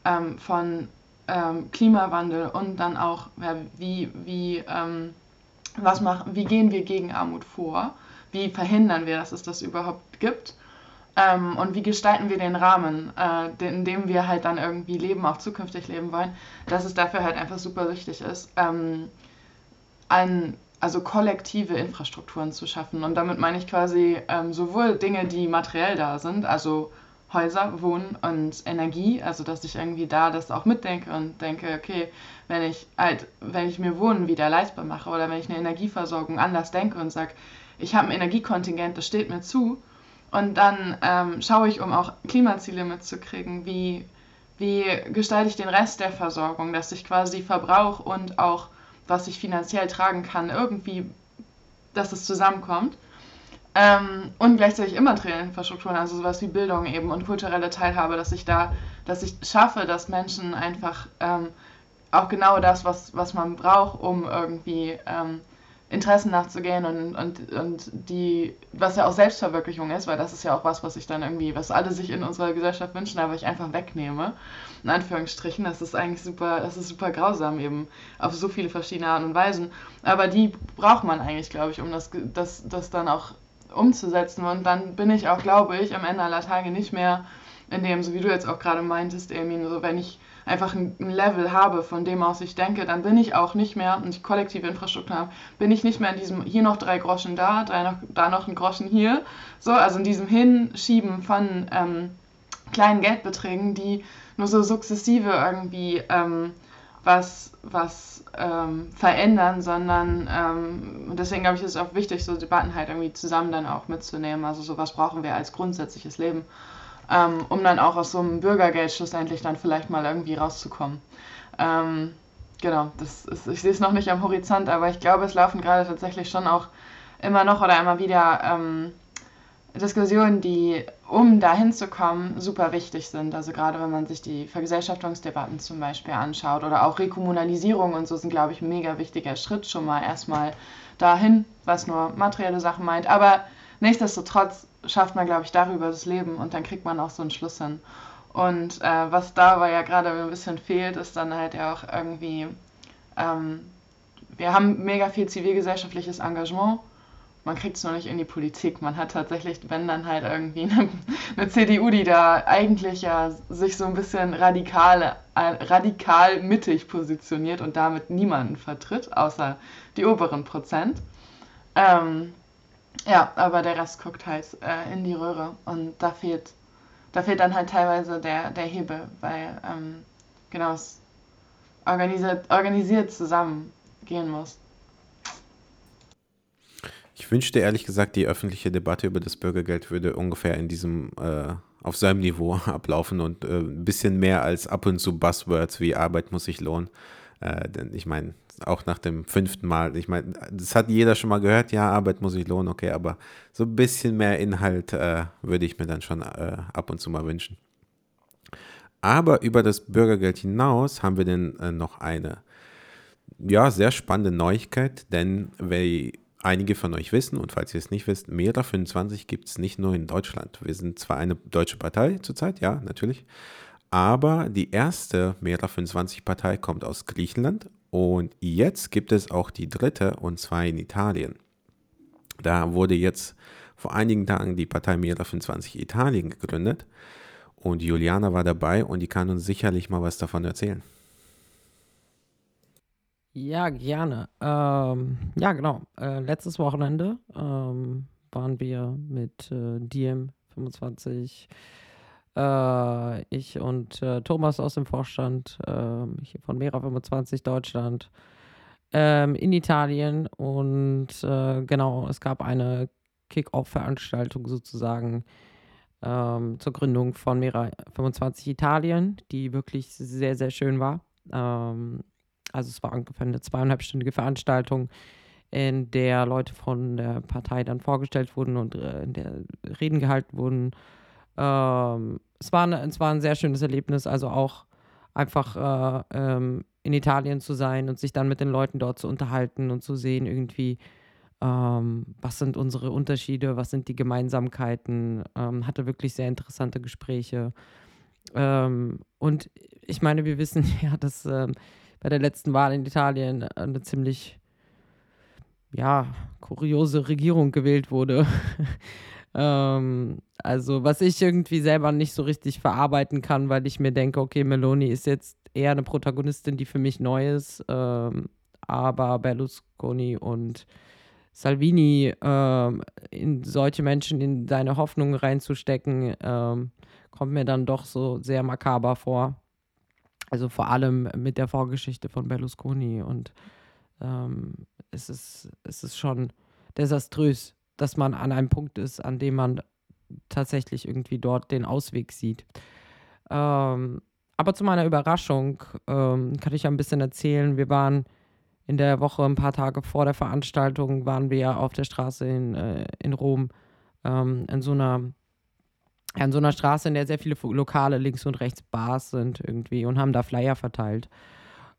C: ähm, von ähm, Klimawandel und dann auch, ja, wie, wie, ähm, was machen, wie gehen wir gegen Armut vor? Wie verhindern wir, dass es das überhaupt gibt? Ähm, und wie gestalten wir den Rahmen, äh, in dem wir halt dann irgendwie leben, auch zukünftig leben wollen, dass es dafür halt einfach super wichtig ist, ähm, ein, also kollektive Infrastrukturen zu schaffen. Und damit meine ich quasi ähm, sowohl Dinge, die materiell da sind, also Häuser, Wohnen und Energie, also dass ich irgendwie da das auch mitdenke und denke, okay, wenn ich halt, wenn ich mir Wohnen wieder leistbar mache oder wenn ich eine Energieversorgung anders denke und sage, ich habe ein Energiekontingent, das steht mir zu und dann ähm, schaue ich, um auch Klimaziele mitzukriegen, wie, wie gestalte ich den Rest der Versorgung, dass ich quasi Verbrauch und auch was ich finanziell tragen kann, irgendwie, dass es zusammenkommt. Ähm, und gleichzeitig immaterielle Infrastrukturen, also sowas wie Bildung eben und kulturelle Teilhabe, dass ich da, dass ich schaffe, dass Menschen einfach ähm, auch genau das, was, was man braucht, um irgendwie ähm, Interessen nachzugehen und, und, und die, was ja auch Selbstverwirklichung ist, weil das ist ja auch was, was ich dann irgendwie, was alle sich in unserer Gesellschaft wünschen, aber ich einfach wegnehme, in Anführungsstrichen, das ist eigentlich super, das ist super grausam eben, auf so viele verschiedene Arten und Weisen, aber die braucht man eigentlich, glaube ich, um das, das, das dann auch umzusetzen. Und dann bin ich auch, glaube ich, am Ende aller Tage nicht mehr in dem, so wie du jetzt auch gerade meintest, Emin, so wenn ich einfach ein, Level habe, von dem aus ich denke, dann bin ich auch nicht mehr, und ich kollektive Infrastruktur habe, bin ich nicht mehr in diesem, hier noch drei Groschen da, drei noch, da noch ein Groschen hier, so, also in diesem Hinschieben von ähm, kleinen Geldbeträgen, die nur so sukzessive irgendwie ähm, was, was ähm, verändern, sondern ähm, und deswegen glaube ich, ist es auch wichtig, so Debatten halt irgendwie zusammen dann auch mitzunehmen. Also so was brauchen wir als grundsätzliches Leben, ähm, um dann auch aus so einem Bürgergeld schlussendlich dann vielleicht mal irgendwie rauszukommen. Ähm, genau, das ist, ich sehe es noch nicht am Horizont, aber ich glaube, es laufen gerade tatsächlich schon auch immer noch oder immer wieder ähm, Diskussionen, die, um dahin zu kommen, super wichtig sind. Also gerade wenn man sich die Vergesellschaftungsdebatten zum Beispiel anschaut oder auch Rekommunalisierung und so sind, glaube ich, ein mega wichtiger Schritt schon mal erstmal dahin, was nur materielle Sachen meint. Aber nichtsdestotrotz schafft man, glaube ich, darüber das Leben und dann kriegt man auch so einen Schluss hin. Und äh, was dabei ja gerade ein bisschen fehlt, ist dann halt ja auch irgendwie, ähm, wir haben mega viel zivilgesellschaftliches Engagement man kriegt es noch nicht in die Politik. Man hat tatsächlich, wenn dann halt irgendwie eine, eine, CDU, die da eigentlich ja sich so ein bisschen radikal, äh, radikal mittig positioniert und damit niemanden vertritt, außer die oberen Prozent. Ähm, ja, aber der Rest guckt halt äh, in die Röhre und da fehlt, da fehlt dann halt teilweise der, der Hebel, weil ähm, genau es organisiert, organisiert zusammen gehen muss.
A: Ich wünschte ehrlich gesagt, die öffentliche Debatte über das Bürgergeld würde ungefähr in diesem, äh, auf seinem Niveau ablaufen und äh, ein bisschen mehr als ab und zu Buzzwords wie Arbeit muss sich lohnen. Äh, denn ich meine, auch nach dem fünften Mal, ich meine, das hat jeder schon mal gehört, ja, Arbeit muss sich lohnen, okay, aber so ein bisschen mehr Inhalt äh, würde ich mir dann schon äh, ab und zu mal wünschen. Aber über das Bürgergeld hinaus haben wir denn äh, noch eine, ja, sehr spannende Neuigkeit, denn wie einige von euch wissen, und falls ihr es nicht wisst, Mera 25 gibt es nicht nur in Deutschland. Wir sind zwar eine deutsche Partei zurzeit, ja, natürlich, aber die erste Mera 25 Partei kommt aus Griechenland und jetzt gibt es auch die dritte, und zwar in Italien. Da wurde jetzt vor einigen Tagen die Partei Mera 25 Italien gegründet. Und Juliana war dabei und die kann uns sicherlich mal was davon erzählen.
B: Ja, gerne. Ähm, ja, genau. Äh, letztes Wochenende ähm, waren wir mit äh, DM 25, äh, ich und äh, Thomas aus dem Vorstand, hier von Mera 25 Deutschland, ähm, in Italien. Und äh, genau, es gab eine Kick-Off-Veranstaltung sozusagen ähm, zur Gründung von Mera 25 Italien, die wirklich sehr, sehr schön war. Ähm, also es war ungefähr eine zweieinhalbstündige Veranstaltung, in der Leute von der Partei dann vorgestellt wurden und äh, in der Reden gehalten wurden. Ähm, es, war eine, es war ein sehr schönes Erlebnis, also auch einfach äh, ähm, in Italien zu sein und sich dann mit den Leuten dort zu unterhalten und zu sehen irgendwie, ähm, was sind unsere Unterschiede, was sind die Gemeinsamkeiten, ähm, hatte wirklich sehr interessante Gespräche. Ähm, und ich meine, wir wissen ja, dass ähm, bei der letzten Wahl in Italien eine ziemlich, ja, kuriose Regierung gewählt wurde. Ähm, also, was ich irgendwie selber nicht so richtig verarbeiten kann, weil ich mir denke, okay, Meloni ist jetzt eher eine Protagonistin, die für mich neu ist, ähm, aber Berlusconi und Salvini ähm, in solche Menschen in seine Hoffnungen reinzustecken, ähm, kommt mir dann doch so sehr makaber vor. Also vor allem mit der Vorgeschichte von Berlusconi und ähm, es, ist, es ist schon desaströs, dass man an einem Punkt ist, an dem man tatsächlich irgendwie dort den Ausweg sieht. Ähm, aber zu meiner Überraschung ähm, kann ich ein bisschen erzählen. Wir waren in der Woche, ein paar Tage vor der Veranstaltung, waren wir auf der Straße in, äh, in Rom, ähm, in so einer in so einer Straße, in der sehr viele Lokale links und rechts Bars sind irgendwie und haben da Flyer verteilt.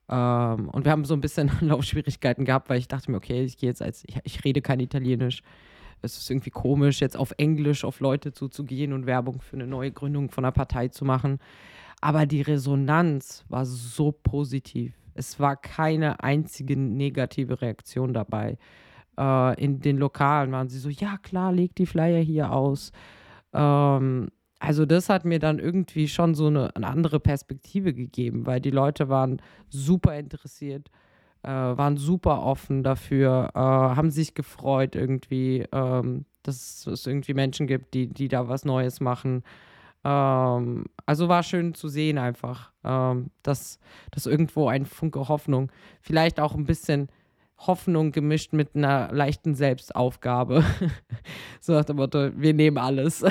B: Ähm, und wir haben so ein bisschen Laufschwierigkeiten gehabt, weil ich dachte mir, okay, ich gehe jetzt als, ich, ich, rede kein Italienisch. Es ist irgendwie komisch, jetzt auf Englisch auf Leute zuzugehen und Werbung für eine neue Gründung von einer Partei zu machen. Aber die Resonanz war so positiv. Es war keine einzige negative Reaktion dabei. Äh, in den Lokalen waren sie so, ja klar, leg die Flyer hier aus. Ähm, also das hat mir dann irgendwie schon so eine, eine, andere Perspektive gegeben, weil die Leute waren super interessiert, äh, waren super offen dafür, äh, haben sich gefreut irgendwie, ähm, dass es irgendwie Menschen gibt, die, die da was Neues machen. Ähm, also war schön zu sehen einfach, ähm, dass, dass irgendwo ein Funke Hoffnung, vielleicht auch ein bisschen Hoffnung gemischt mit einer leichten Selbstaufgabe. so nach dem Motto, wir nehmen alles.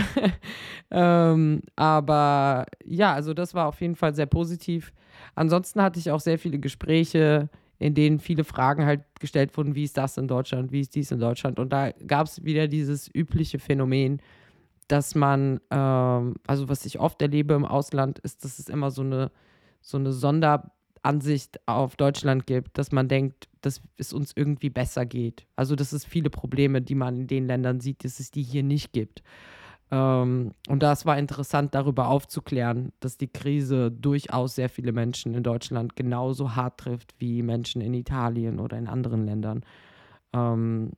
B: ähm, aber ja, also das war auf jeden Fall sehr positiv. Ansonsten hatte ich auch sehr viele Gespräche, in denen viele Fragen halt gestellt wurden, wie ist das in Deutschland, wie ist dies in Deutschland. Und da gab es wieder dieses übliche Phänomen, dass man, ähm, also was ich oft erlebe im Ausland, ist, dass es immer so eine, so eine Sonderansicht auf Deutschland gibt, dass man denkt, dass es uns irgendwie besser geht. Also dass es viele Probleme, die man in den Ländern sieht, dass es die hier nicht gibt. Ähm, und das war interessant, darüber aufzuklären, dass die Krise durchaus sehr viele Menschen in Deutschland genauso hart trifft wie Menschen in Italien oder in anderen Ländern. Ähm,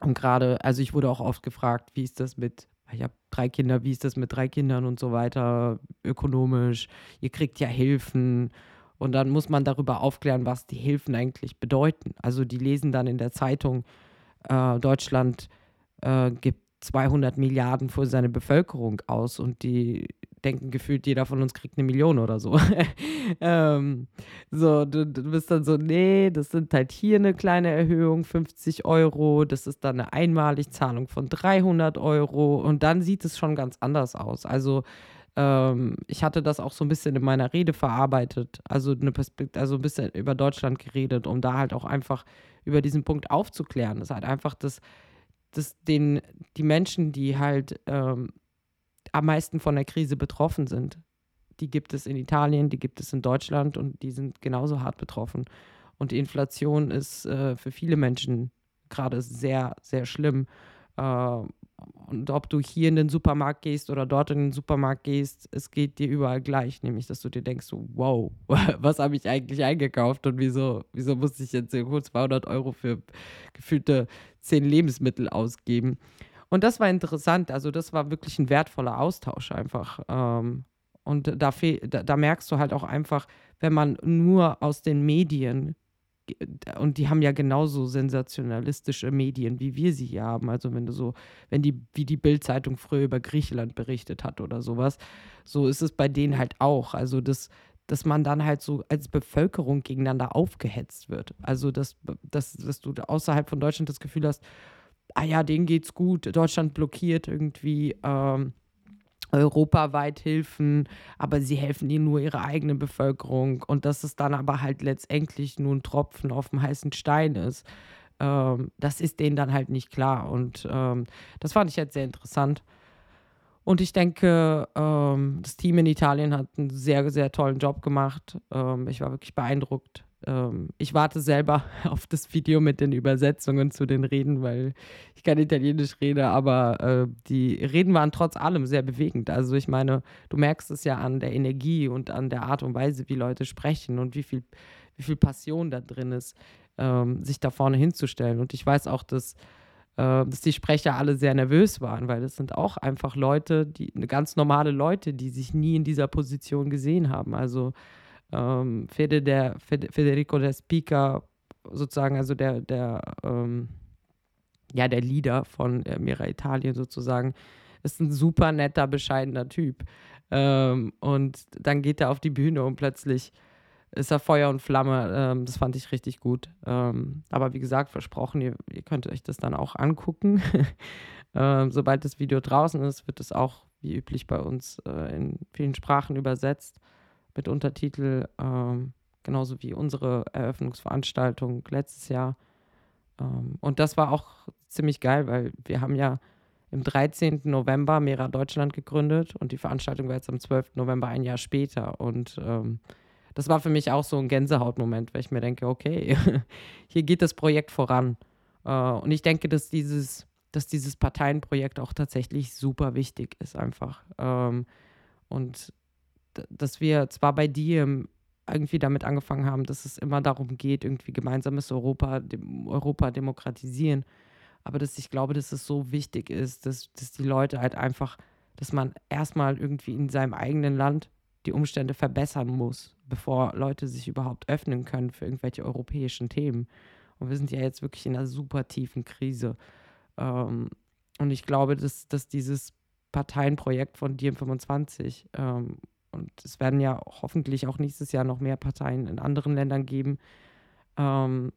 B: und gerade, also ich wurde auch oft gefragt, wie ist das mit ich habe drei Kinder, wie ist das mit drei Kindern und so weiter, ökonomisch, ihr kriegt ja Hilfen. Und dann muss man darüber aufklären, was die Hilfen eigentlich bedeuten. Also die lesen dann in der Zeitung, äh, Deutschland äh, gibt 200 Milliarden für seine Bevölkerung aus und die, denken gefühlt, jeder von uns kriegt eine Million oder so. ähm, so, du, du, bist dann so, nee, das sind halt hier eine kleine Erhöhung, 50 Euro, das ist dann eine Einmaligzahlung von 300 Euro und dann sieht es schon ganz anders aus. Also ähm, ich hatte das auch so ein bisschen in meiner Rede verarbeitet, also eine Perspektive, also ein bisschen über Deutschland geredet, um da halt auch einfach über diesen Punkt aufzuklären. Das ist halt einfach das, das den, die Menschen, die halt ähm, am meisten von der Krise betroffen sind. Die gibt es in Italien, die gibt es in Deutschland und die sind genauso hart betroffen. Und die Inflation ist äh, für viele Menschen gerade sehr, sehr schlimm. Äh, und ob du hier in den Supermarkt gehst oder dort in den Supermarkt gehst, es geht dir überall gleich. Nämlich, dass du dir denkst, wow, was habe ich eigentlich eingekauft und wieso, wieso musste ich jetzt kurz 200 Euro für gefühlte 10 Lebensmittel ausgeben? Und das war interessant. Also, das war wirklich ein wertvoller Austausch einfach. Ähm, und da, da, merkst du halt auch einfach, wenn man nur aus den Medien, und die haben ja genauso sensationalistische Medien, wie wir sie hier haben. Also, wenn du so, wenn die, wie die Bild-Zeitung früher über Griechenland berichtet hat oder sowas, so ist es bei denen halt auch. Also, das, dass man dann halt so als Bevölkerung gegeneinander aufgehetzt wird. Also, dass, dass, dass du außerhalb von Deutschland das Gefühl hast, ah ja, denen geht's gut, Deutschland blockiert irgendwie ähm, europaweit Hilfen, aber sie helfen ihnen nur ihrer eigenen Bevölkerung und dass es dann aber halt letztendlich nur ein Tropfen auf dem heißen Stein ist. Ähm, das ist denen dann halt nicht klar und ähm, das fand ich jetzt sehr interessant. Und ich denke, ähm, das Team in Italien hat einen sehr, sehr tollen Job gemacht. Ähm, ich war wirklich beeindruckt ähm, ich warte selber auf das Video mit den Übersetzungen zu den Reden, weil ich kein Italienisch rede, aber äh, die Reden waren trotz allem sehr bewegend. Also ich meine, du merkst es ja an der Energie und an der Art und Weise, wie Leute sprechen und wie viel, wie viel Passion da drin ist, ähm, sich da vorne hinzustellen. Und ich weiß auch, dass äh, dass die Sprecher alle sehr nervös waren, weil das sind auch einfach Leute, die ganz normale Leute, die sich nie in dieser Position gesehen haben. Also ähm, Fede der, Federico der Speaker, sozusagen, also der, der, ähm, ja, der Leader von äh, Mira Italien sozusagen, ist ein super netter, bescheidener Typ. Ähm, und dann geht er auf die Bühne und plötzlich ist er Feuer und Flamme. Ähm, das fand ich richtig gut. Ähm, aber wie gesagt, versprochen, ihr, ihr, könnt euch das dann auch angucken. ähm, sobald das Video draußen ist, wird es auch wie üblich bei uns äh, in vielen Sprachen übersetzt mit Untertitel, ähm, genauso wie unsere Eröffnungsveranstaltung letztes Jahr. Ähm, und das war auch ziemlich geil, weil wir haben ja im 13. November Mera Deutschland gegründet und die Veranstaltung war jetzt am 12. November ein Jahr später. Und ähm, das war für mich auch so ein Gänsehautmoment, weil ich mir denke, okay, hier geht das Projekt voran. Äh, und ich denke, dass dieses, dass dieses Parteienprojekt auch tatsächlich super wichtig ist, einfach. Ähm, und dass wir zwar bei dir irgendwie damit angefangen haben, dass es immer darum geht, irgendwie gemeinsames Europa, dem, Europa demokratisieren, aber dass ich glaube, dass es so wichtig ist, dass, dass die Leute halt einfach, dass man erstmal irgendwie in seinem eigenen Land die Umstände verbessern muss, bevor Leute sich überhaupt öffnen können für irgendwelche europäischen Themen. Und wir sind ja jetzt wirklich in einer super tiefen Krise. Ähm, und ich glaube, dass, dass dieses Parteienprojekt von DiEM25 ähm, und es werden ja hoffentlich auch nächstes Jahr noch mehr Parteien in anderen Ländern geben, ähm,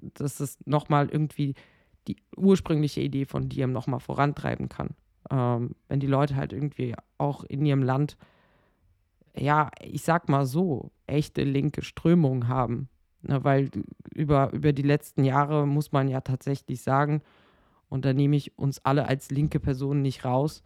B: dass es nochmal irgendwie die ursprüngliche Idee von Diem nochmal vorantreiben kann. Ähm, wenn die Leute halt irgendwie auch in ihrem Land, ja, ich sag mal so, echte linke Strömungen haben. Ne, weil über, über die letzten Jahre muss man ja tatsächlich sagen, und da nehme ich uns alle als linke Personen nicht raus,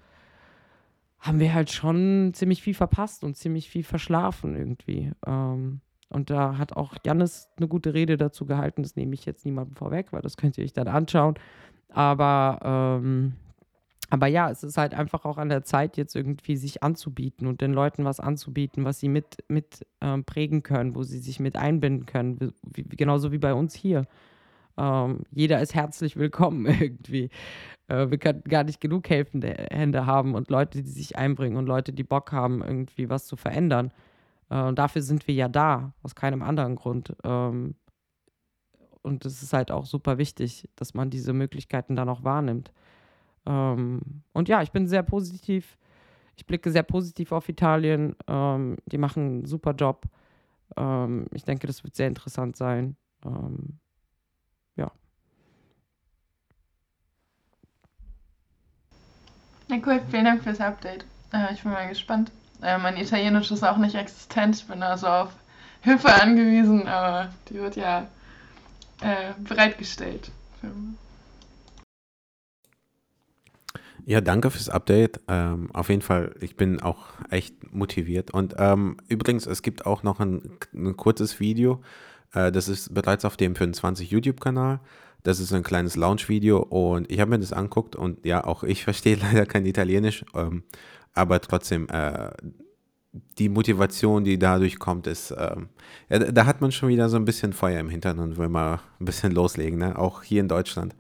B: haben wir halt schon ziemlich viel verpasst und ziemlich viel verschlafen irgendwie. Ähm, und da hat auch Jannis eine gute Rede dazu gehalten. Das nehme ich jetzt niemandem vorweg, weil das könnt ihr euch dann anschauen. Aber, ähm, aber ja, es ist halt einfach auch an der Zeit, jetzt irgendwie sich anzubieten und den Leuten was anzubieten, was sie mit, mit ähm, prägen können, wo sie sich mit einbinden können. Wie, genauso wie bei uns hier. Ähm, jeder ist herzlich willkommen irgendwie. Äh, wir können gar nicht genug helfende Hände haben und Leute, die sich einbringen und Leute, die Bock haben, irgendwie was zu verändern. Äh, und dafür sind wir ja da, aus keinem anderen Grund. Ähm, und es ist halt auch super wichtig, dass man diese Möglichkeiten dann auch wahrnimmt. Ähm, und ja, ich bin sehr positiv. ich blicke sehr positiv auf Italien. Ähm, die machen einen super Job. Ähm, ich denke, das wird sehr interessant sein. Ähm, ja.
C: Ja, cool. Vielen Dank fürs Update. Äh, ich bin mal gespannt. Äh, mein Italienisch ist auch nicht existent. Ich bin also auf Hilfe angewiesen, aber die wird ja äh, bereitgestellt.
A: Ja, danke fürs Update. Ähm, auf jeden Fall, ich bin auch echt motiviert. Und ähm, übrigens, es gibt auch noch ein, ein kurzes Video. Äh, das ist bereits auf dem 25 YouTube-Kanal. Das ist ein kleines Launch-Video und ich habe mir das anguckt und ja, auch ich verstehe leider kein Italienisch, ähm, aber trotzdem, äh, die Motivation, die dadurch kommt, ist, ähm, ja, da hat man schon wieder so ein bisschen Feuer im Hintern und will mal ein bisschen loslegen, ne? auch hier in Deutschland.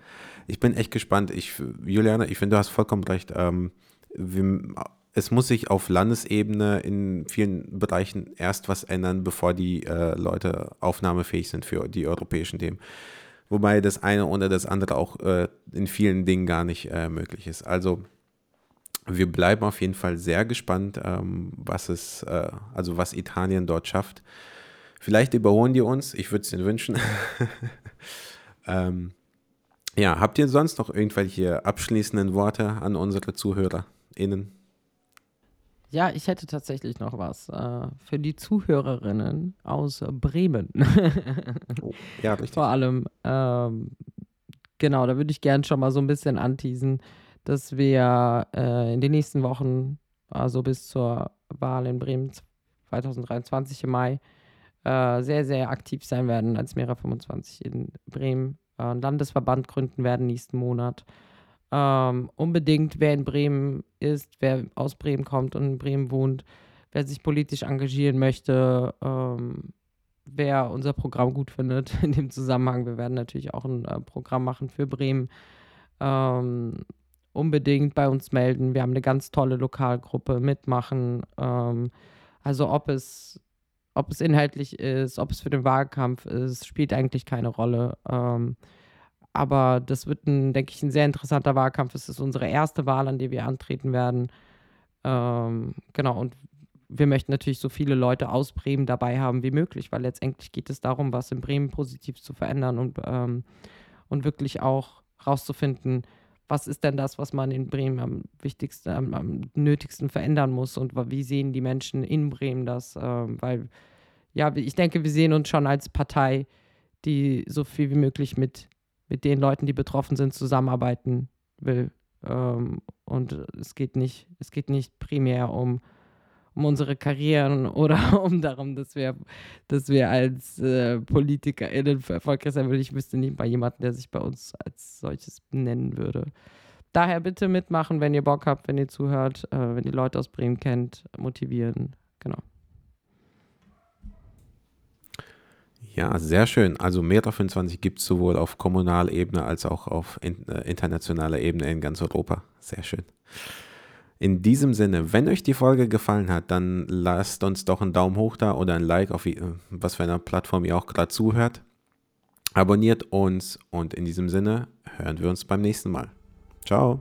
A: Ich bin echt gespannt. Ich, Juliane, ich finde, du hast vollkommen recht. Ähm, wir, es muss sich auf Landesebene in vielen Bereichen erst was ändern, bevor die äh, Leute aufnahmefähig sind für die europäischen Themen. Wobei das eine oder das andere auch äh, in vielen Dingen gar nicht äh, möglich ist. Also wir bleiben auf jeden Fall sehr gespannt, ähm, was es, äh, also was Italien dort schafft. Vielleicht überholen die uns, ich würde es ihnen wünschen. ähm, ja, habt ihr sonst noch irgendwelche abschließenden Worte an unsere ZuhörerInnen?
B: Ja, ich hätte tatsächlich noch was äh, für die Zuhörerinnen aus Bremen.
A: oh, ja, richtig.
B: Vor allem, ähm, genau, da würde ich gerne schon mal so ein bisschen anteasen dass wir äh, in den nächsten Wochen, also bis zur Wahl in Bremen 2023 im Mai, äh, sehr, sehr aktiv sein werden als Mera 25 in Bremen. Äh, einen Landesverband gründen werden nächsten Monat. Ähm, unbedingt, wer in Bremen ist, wer aus Bremen kommt und in Bremen wohnt, wer sich politisch engagieren möchte, ähm, wer unser Programm gut findet in dem Zusammenhang. Wir werden natürlich auch ein äh, Programm machen für Bremen. Ähm, unbedingt bei uns melden. Wir haben eine ganz tolle Lokalgruppe, mitmachen. Ähm, also ob es, ob es inhaltlich ist, ob es für den Wahlkampf ist, spielt eigentlich keine Rolle. Aber das wird, ein, denke ich, ein sehr interessanter Wahlkampf. Es ist unsere erste Wahl, an der wir antreten werden. Ähm, genau, und wir möchten natürlich so viele Leute aus Bremen dabei haben wie möglich, weil letztendlich geht es darum, was in Bremen positiv zu verändern und, ähm, und wirklich auch rauszufinden, was ist denn das, was man in Bremen am wichtigsten, am, am nötigsten verändern muss und wie sehen die Menschen in Bremen das? Ähm, weil, ja, ich denke, wir sehen uns schon als Partei, die so viel wie möglich mit, mit den Leuten, die betroffen sind, zusammenarbeiten will. Ähm, und es geht nicht, es geht nicht primär um um unsere Karrieren oder um darum, dass wir, dass wir als äh, PolitikerInnen erfolgreich sein würden. Ich wüsste nicht bei jemandem, der sich bei uns als solches nennen würde. Daher bitte mitmachen, wenn ihr Bock habt, wenn ihr zuhört, äh, wenn ihr Leute aus Bremen kennt, motivieren. Genau.
A: Ja, sehr schön. Also Meta 25 gibt es sowohl auf kommunaler Ebene als auch auf in, äh, internationaler Ebene in ganz Europa. Sehr schön. In diesem Sinne, wenn euch die Folge gefallen hat, dann lasst uns doch einen Daumen hoch da oder ein Like auf was für einer Plattform ihr auch gerade zuhört. Abonniert uns und in diesem Sinne hören wir uns beim nächsten Mal. Ciao.